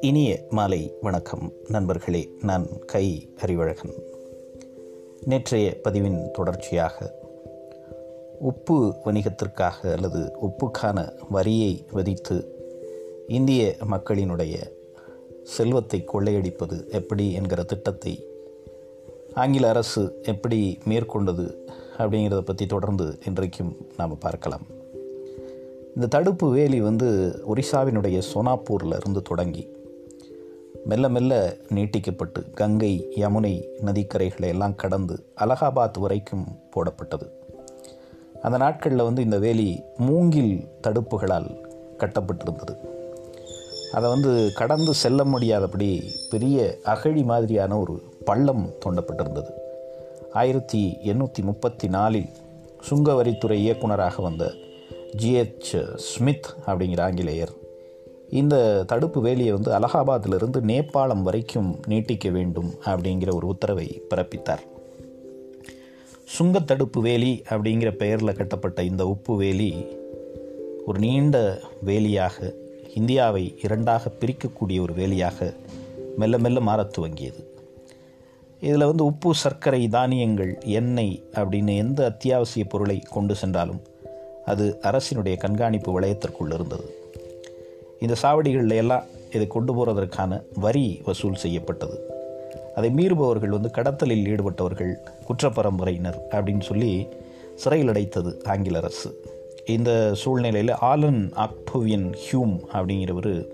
இனிய மாலை வணக்கம். நண்பர்களே நான் கை அறிவழகன் நேற்றைய பதிவின் தொடர்ச்சியாக உப்பு வணிகத்திற்காக அல்லது உப்புக்கான வரியை விதித்து இந்திய மக்களினுடைய செல்வத்தை கொள்ளையடிப்பது எப்படி என்கிற திட்டத்தை ஆங்கில அரசு எப்படி மேற்கொண்டது அப்படிங்கிறத பற்றி தொடர்ந்து இன்றைக்கும் நாம் பார்க்கலாம். இந்த தடுப்பு வேலி வந்து ஒரிசாவினுடைய சோனாப்பூரில் இருந்து தொடங்கி மெல்ல மெல்ல நீட்டிக்கப்பட்டு கங்கை யமுனை நதிக்கரைகளை எல்லாம் கடந்து அலகாபாத் வரைக்கும் போடப்பட்டது. அந்த நாட்களில் வந்து இந்த வேலி மூங்கில் தடுப்புகளால் கட்டப்பட்டிருந்தது. அதை வந்து கடந்து செல்ல முடியாதபடி பெரிய அகழி மாதிரியான ஒரு பள்ளம் தோண்டப்பட்டிருந்தது. ஆயிரத்தி எண்ணூற்றி முப்பத்தி நாலில் சுங்கவரித்துறை இயக்குனராக வந்த ஜிஹெச் ஸ்மித் அப்படிங்கிற ஆங்கிலேயர் இந்த தடுப்பு வேலியை வந்து அலகாபாத்திலிருந்து நேபாளம் வரைக்கும் நீட்டிக்க வேண்டும் அப்படிங்கிற ஒரு உத்தரவை பிறப்பித்தார். சுங்கத்தடுப்பு வேலி அப்படிங்கிற பெயரில் கட்டப்பட்ட இந்த உப்பு வேலி ஒரு நீண்ட வேலியாக இந்தியாவை இரண்டாக பிரிக்கக்கூடிய ஒரு வேலியாக மெல்ல மெல்ல மாறத் துவங்கியது. இதில் வந்து உப்பு சர்க்கரை தானியங்கள் எண்ணெய் அப்படின்னு எந்த அத்தியாவசிய பொருளை கொண்டு சென்றாலும் அது அரசினுடைய கண்காணிப்பு வளையத்திற்குள் இருந்தது. இந்த சாவடிகளில் எல்லாம் இதை கொண்டு போகிறதற்கான வரி வசூல் செய்யப்பட்டது. அதை மீறுபவர்கள் வந்து கடத்தலில் ஈடுபட்டவர்கள் குற்றப்பரம்பரையினர் அப்படின்னு சொல்லி சிறையில் அடைத்தது ஆங்கில அரசு. இந்த சூழ்நிலையில் ஆலன் ஆக்டோவியன் ஹியூம் அப்படிங்கிறவர்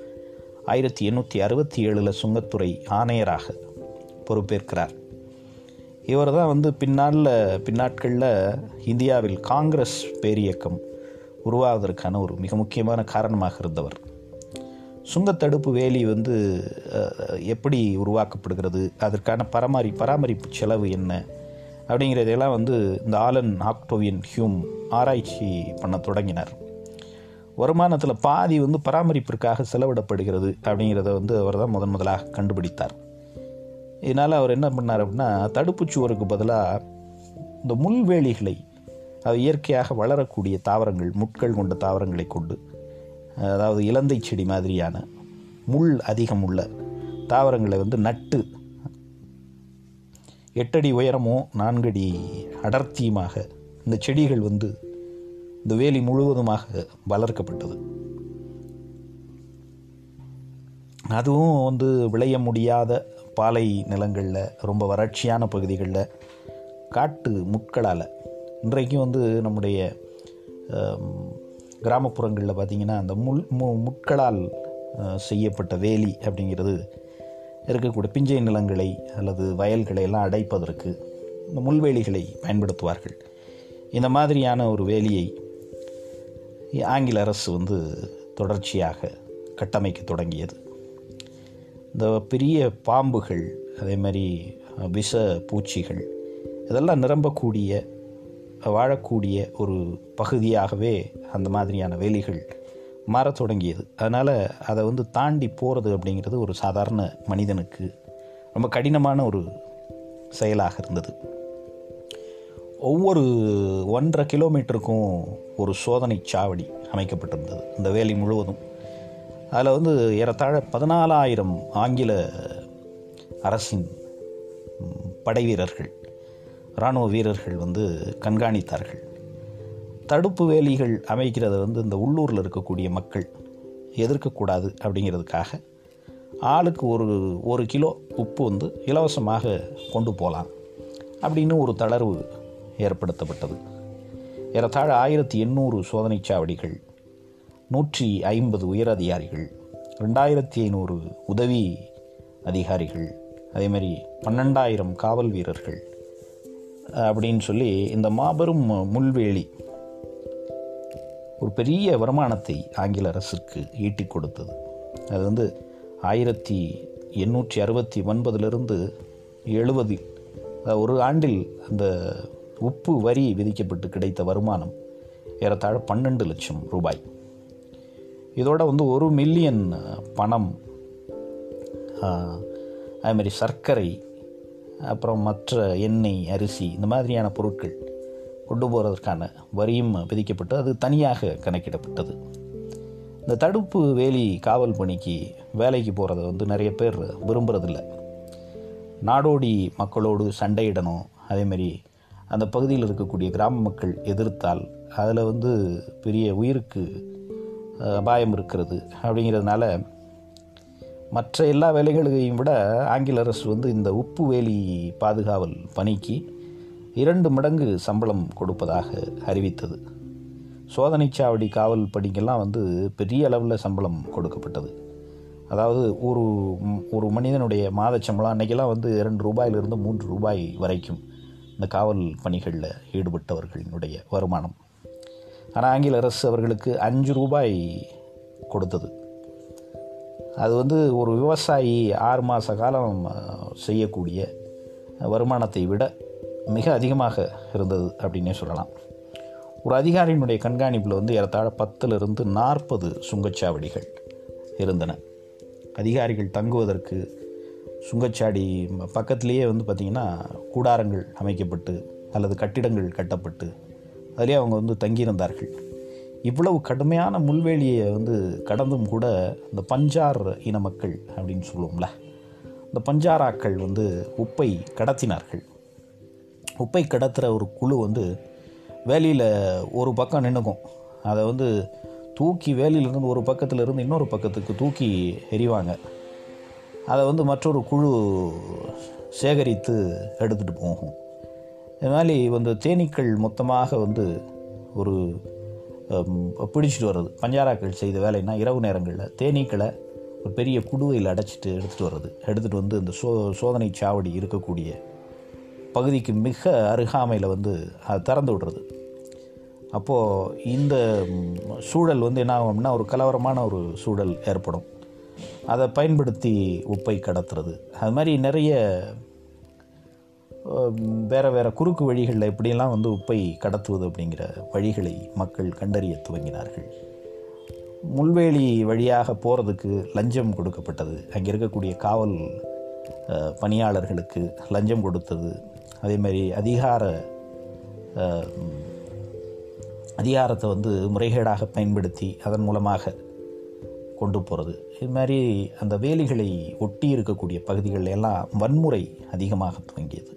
ஆயிரத்தி எண்ணூற்றி அறுபத்தி ஏழில் சுங்கத்துறை ஆணையராக பொறுப்பேற்கிறார். இவர் தான் வந்து பின்னாளில் பின்னாட்களில் இந்தியாவில் காங்கிரஸ் பேரியக்கம் உருவாவதற்கான ஒரு மிக முக்கியமான காரணமாக இருந்தவர். சுங்கத்தடுப்பு வேலி வந்து எப்படி உருவாக்கப்படுகிறது? அதற்கான பராமரி பராமரிப்பு செலவு என்ன? அப்படிங்கிறதெல்லாம் வந்து இந்த ஆலன் ஆக்டோவியன் ஹியூம் ஆராய்ச்சி பண்ண தொடங்கினார். வருமானத்தில் பாதி வந்து பராமரிப்பிற்காக செலவிடப்படுகிறது அப்படிங்கிறத வந்து அவர் தான் முதன் முதலாக கண்டுபிடித்தார். இதனால் அவர் என்ன பண்ணார் அப்படின்னா தடுப்புச்சுவருக்கு பதிலாக இந்த முள்வேலிகளை அது இயற்கையாக வளரக்கூடிய தாவரங்கள் முட்கள் கொண்ட தாவரங்களை கொண்டு அதாவது இலந்தை செடி மாதிரியான முள் அதிகம் உள்ள தாவரங்களை வந்து நட்டு எட்டடி உயரமோ நான்கடி அடர்த்தியுமாக இந்த செடிகள் வந்து இந்த வேலி முழுவதுமாக வளர்க்கப்பட்டது. அதுவும் வந்து விளைய முடியாத பாலை நிலங்களில் ரொம்ப வறட்சியான பகுதிகளில் காட்டு முட்களால் இன்றைக்கும் வந்து நம்முடைய கிராமப்புறங்களில் பார்த்திங்கன்னா அந்த முள் மு முட்களால் செய்யப்பட்ட வேலி அப்படிங்கிறது இருக்கக்கூடிய பிஞ்சை நிலங்களை அல்லது வயல்களை எல்லாம் அடைப்பதற்கு இந்த முள்வேலிகளை பயன்படுத்துவார்கள். இந்த மாதிரியான ஒரு வேலியை ஆங்கில அரசு வந்து தொடர்ச்சியாக கட்டமைக்க தொடங்கியது. இந்த பெரிய பாம்புகள் அதே மாதிரி விஷ பூச்சிகள் இதெல்லாம் நிரம்பக்கூடிய வாழக்கூடிய ஒரு பகுதியாகவே அந்த மாதிரியான வேலிகள் மாற தொடங்கியது. அதனால் அதை வந்து தாண்டி போகிறது அப்படிங்கிறது ஒரு சாதாரண மனிதனுக்கு ரொம்ப கடினமான ஒரு செயலாக இருந்தது. ஒவ்வொரு ஒன்றரை கிலோமீட்டருக்கும் ஒரு சோதனை சாவடி அமைக்கப்பட்டிருந்தது. இந்த வேலி முழுவதும். அதில் வந்து ஏறத்தாழ பதினாலாயிரம் ஆங்கில அரசின் படை வீரர்கள் இராணுவ வீரர்கள் வந்து கண்காணித்தார்கள். தடுப்பு வேலிகள் அமைக்கிறது வந்து இந்த உள்ளூரில் இருக்கக்கூடிய மக்கள் எதிர்க்கக்கூடாது அப்படிங்கிறதுக்காக ஆளுக்கு ஒரு ஒரு கிலோ உப்பு வந்து இலவசமாக கொண்டு போகலாம் அப்படின்னு ஒரு தளர்வு ஏற்படுத்தப்பட்டது. ஏறத்தாழ ஆயிரத்தி எண்ணூறு சோதனை சாவடிகள் நூற்றி ஐம்பது உயர் அதிகாரிகள் ரெண்டாயிரத்தி ஐநூறு உதவி அதிகாரிகள் அதேமாதிரி பன்னெண்டாயிரம் காவல் வீரர்கள் அப்படின்னு சொல்லி இந்த மாபெரும் முள்வேலி ஒரு பெரிய வருமானத்தை ஆங்கில அரசுக்கு ஈட்டி கொடுத்தது. அது வந்து ஆயிரத்தி எண்ணூற்றி அறுபத்தி ஒன்பதிலிருந்து எழுபதில் ஒரு ஆண்டில் அந்த உப்பு வரி விதிக்கப்பட்டு கிடைத்த வருமானம் ஏறத்தாழ பன்னெண்டு லட்சம் ரூபாய். இதோட வந்து ஒரு மில்லியன் பணம் அதுமாரி சர்க்கரை அப்புறம் மற்ற எண்ணெய் அரிசி இந்த மாதிரியான பொருட்கள் கொண்டு போகிறதற்கான வரியும் விதிக்கப்பட்டு அது தனியாக கணக்கிடப்பட்டது. இந்த தடுப்பு வேலி காவல் பணிக்கு வேலைக்கு போகிறத வந்து நிறைய பேர் விரும்புறதில்ல. நாடோடி மக்களோடு சண்டையிடணும். அதேமாரி அந்த பகுதியில் இருக்கக்கூடிய கிராம மக்கள் எதிர்த்தால் அதில் வந்து பெரிய உயிருக்கு அபாயம் இருக்கிறது அப்படிங்கிறதுனால மற்ற எல்லா வேலைகளையும் விட ஆங்கில அரசு வந்து இந்த உப்பு வேலி பாதுகாவல் பணிக்கு இரண்டு மடங்கு சம்பளம் கொடுப்பதாக அறிவித்தது. சோதனைச்சாவடி காவல் பணிக்கெல்லாம் வந்து பெரிய அளவில் சம்பளம் கொடுக்கப்பட்டது. அதாவது ஒரு ஒரு மனிதனுடைய மாத சம்பளம் அன்றைக்கெல்லாம் வந்து இரண்டு ரூபாயிலிருந்து மூன்று ரூபாய் வரைக்கும் இந்த காவல் பணிகளில் ஈடுபட்டவர்களினுடைய வருமானம். ஆனால் ஆங்கில அரசு அவர்களுக்கு அஞ்சு ரூபாய் கொடுத்தது. அது வந்து ஒரு விவசாயி ஆறு மாத காலம் செய்யக்கூடிய வருமானத்தை விட மிக அதிகமாக இருந்தது அப்படின்னே சொல்லலாம். ஒரு அதிகாரியினுடைய கண்காணிப்பில் வந்து ஏறத்தாழ பத்திலிருந்து நாற்பது சுங்கச்சாவடிகள் இருந்தன. அதிகாரிகள் தங்குவதற்கு சுங்கச்சாடி பக்கத்திலேயே வந்து பார்த்திங்கன்னா கூடாரங்கள் அமைக்கப்பட்டு அல்லது கட்டிடங்கள் கட்டப்பட்டு அதிலே அவங்க வந்து தங்கியிருந்தார்கள். இவ்வளவு கடுமையான முள்வேலியை வந்து கடந்தும் கூட இந்த பஞ்சார் இன மக்கள் அப்படின்னு சொல்லுவோம்ல இந்த பஞ்சாராக்கள் வந்து உப்பை கடத்தினார்கள். உப்பை கடத்துகிற ஒரு குழு வந்து வேலியில் ஒரு பக்கம் நின்றுக்கும் அதை வந்து தூக்கி வேலியிலிருந்து ஒரு பக்கத்தில் இருந்து இன்னொரு பக்கத்துக்கு தூக்கி எறிவாங்க. அதை வந்து மற்றொரு குழு சேகரித்து எடுத்துகிட்டு போகும். இது மாதிரி வந்து தேனீக்கள் மொத்தமாக வந்து ஒரு பிடிச்சிட்டு வர்றது. பஞ்சாராக்கள் செய்த வேலைன்னா இரவு நேரங்களில் தேனீக்களை ஒரு பெரிய குடுவையில் அடைச்சிட்டு எடுத்துகிட்டு வர்றது. எடுத்துகிட்டு வந்து இந்த சோ சோதனை சாவடி இருக்கக்கூடிய பகுதிக்கு மிக அருகாமையில் வந்து அதை திறந்து விடுறது. அப்போது இந்த சூழல் வந்து என்ன ஆகும்னா ஒரு கலவரமான ஒரு சூழல் ஏற்படும். அதை பயன்படுத்தி உப்பை கடத்துறது. அது மாதிரி நிறைய வேறு வேறு குறுக்கு வழிகளில் எப்படியெல்லாம் வந்து உப்பை கடத்துவது அப்படிங்கிற வழிகளை மக்கள் கண்டறிய துவங்கினார்கள். முள்வேலி வழியாக போகிறதுக்கு லஞ்சம் கொடுக்கப்பட்டது. அங்கே இருக்கக்கூடிய காவல் பணியாளர்களுக்கு லஞ்சம் கொடுத்தது. அதே மாதிரி அதிகார அதிகாரத்தை வந்து முறைகேடாக பயன்படுத்தி அதன் மூலமாக கொண்டு போகிறது இது மாதிரி அந்த வேலிகளை ஒட்டி இருக்கக்கூடிய பகுதிகளில் எல்லாம் வன்முறை அதிகமாக துவங்கியது.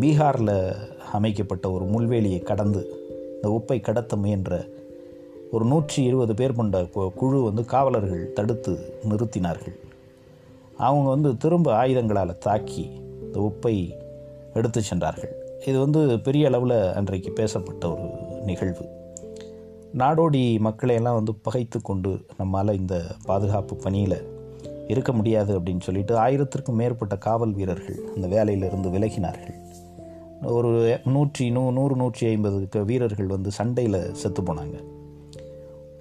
பீகாரில் அமைக்கப்பட்ட ஒரு முள்வேலியை கடந்து இந்த உப்பை கடத்த முயன்ற ஒரு நூற்றி இருபது பேர் கொண்ட கு- குழு வந்து காவலர்கள் தடுத்து நிறுத்தினார்கள். அவங்க வந்து திரும்ப ஆயுதங்களால் தாக்கி இந்த உப்பை எடுத்து சென்றார்கள். இது வந்து பெரிய அளவில் அன்றைக்கு பேசப்பட்ட ஒரு நிகழ்வு. நாடோடி மக்களையெல்லாம் வந்து பகைத்து கொண்டு நம்மால் இந்த பாதுகாப்பு பணியில் இருக்க முடியாது அப்படின்னு சொல்லிட்டு ஆயிரத்திற்கும் மேற்பட்ட காவல் வீரர்கள் அந்த வேலையிலிருந்து விலகினார்கள். ஒரு நூற்றி நூ நூறு நூற்றி ஐம்பது வீரர்கள் வந்து சண்டையில் செத்து போனாங்க.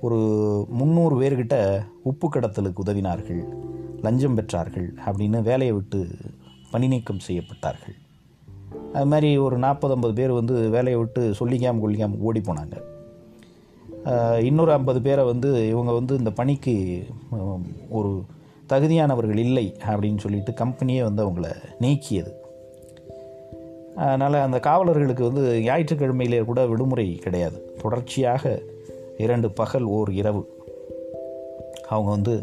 ஒரு முந்நூறு பேர்கிட்ட உப்பு கடத்தலுக்கு உதவினார்கள் லஞ்சம் பெற்றார்கள் அப்படின்னு வேலையை விட்டு பணி நீக்கம் செய்யப்பட்டார்கள். அது மாதிரி ஒரு நாற்பது ஐம்பது பேர் வந்து வேலையை விட்டு சொல்லிக்காமல் கொல்லிக்காமல் ஓடி போனாங்க. இன்னொரு ஐம்பது பேரை வந்து இவங்க வந்து இந்த பணிக்கு ஒரு தகுதியானவர்கள் இல்லை அப்படின்னு சொல்லிட்டு கம்பெனியே வந்து அவங்கள நீக்கியது. அதனால் அந்த காவலர்களுக்கு வந்து ஞாயிற்றுக்கிழமையிலே கூட விடுமுறை கிடையாது. தொடர்ச்சியாக இரண்டு பகல் ஓர் இரவு அவங்க வந்து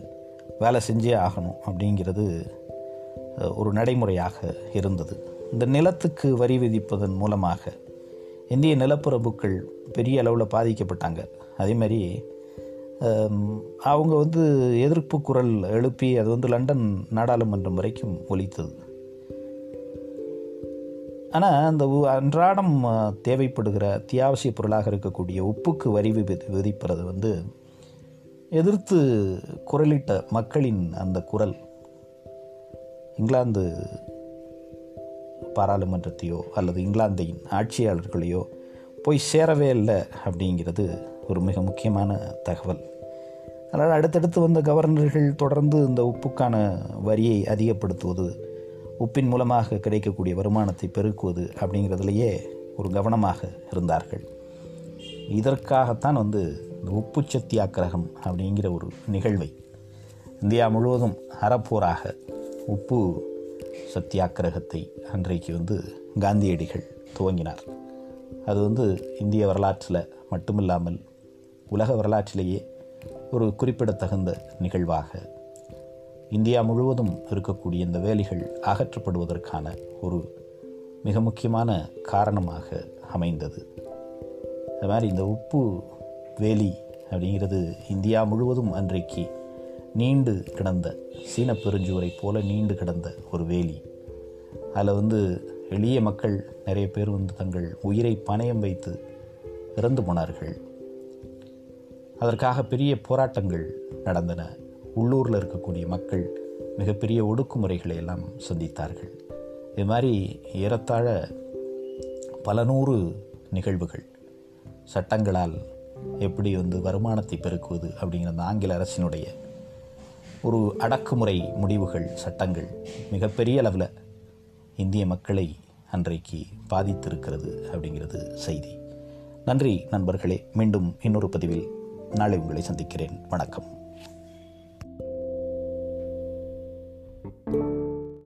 வேலை செஞ்சே ஆகணும் அப்படிங்கிறது ஒரு நடைமுறையாக இருந்தது. இந்த நிலத்துக்கு வரி விதிப்பதன் மூலமாக இந்திய நிலப்பிரபுக்கள் பெரிய அளவில் பாதிக்கப்பட்டாங்க. அதே மாதிரி அவங்க வந்து எதிர்ப்பு குரல் எழுப்பி அது வந்து லண்டன் நாடாளுமன்றம் வரைக்கும் ஒலித்தது. ஆனால் அந்த உ- அன்றாடம் தேவைப்படுகிற அத்தியாவசிய பொருளாக இருக்கக்கூடிய உப்புக்கு வரி விதி விதிப்பது வந்து எதிர்த்து குரலிட்ட மக்களின் அந்த குரல். இங்கிலாந்து பாராளுமன்றத்தையோ அல்லது இங்கிலாந்தின் ஆட்சியாளர்களையோ போய் சேரவே இல்லை அப்படிங்கிறது ஒரு மிக முக்கியமான தகவல். அதனால் அடுத்தடுத்து வந்த கவர்னர்கள் தொடர்ந்து இந்த உப்புக்கான வரியை அதிகப்படுத்துவது உப்பின் மூலமாக கிடைக்கக்கூடிய வருமானத்தை பெருக்குவது அப்படிங்கிறதுலையே ஒரு கவனமாக இருந்தார்கள். இதற்காகத்தான் வந்து இந்த உப்பு சத்தியாகிரகம் அப்படிங்கிற ஒரு நிகழ்வை இந்தியா முழுவதும் அறப்போராக உப்பு சத்தியாகிரகத்தை அன்றைக்கு வந்து காந்தியடிகள் துவங்கினார். அது வந்து இந்திய வரலாற்றில் மட்டுமில்லாமல் உலக வரலாற்றிலேயே ஒரு குறிப்பிடத்தகுந்த நிகழ்வாக இந்தியா முழுவதும் இருக்கக்கூடிய இந்த வேலிகள் அகற்றப்படுவதற்கான ஒரு மிக முக்கியமான காரணமாக அமைந்தது. அது மாதிரி இந்த உப்பு வேலி அப்படிங்கிறது இந்தியா முழுவதும் அன்றைக்கு நீண்டு கிடந்த சீன பெருஞ்சுவரை போல நீண்டு கிடந்த ஒரு வேலி. அதில் வந்து எளிய மக்கள் நிறைய பேர் வந்து தங்கள் உயிரை பணயம் வைத்து இறந்து போனார்கள். அதற்காக பெரிய போராட்டங்கள் நடந்தன. உள்ளூரில் இருக்கக்கூடிய மக்கள் மிகப்பெரிய ஒடுக்குமுறைகளை எல்லாம் சந்தித்தார்கள். இது மாதிரி ஏறத்தாழ பல நூறு நிகழ்வுகள். சட்டங்களால் எப்படி வந்து வருமானத்தை பெருக்குவது அப்படிங்கிற அந்த ஆங்கில அரசினுடைய ஒரு அடக்குமுறை முடிவுகள் சட்டங்கள் மிகப்பெரிய அளவில் இந்திய மக்களை அன்றைக்கு பாதித்திருக்கிறது அப்படிங்கிறது செய்தி. நன்றி நண்பர்களே. மீண்டும் இன்னொரு பதிவில் நாளை உங்களை சந்திக்கிறேன். வணக்கம்.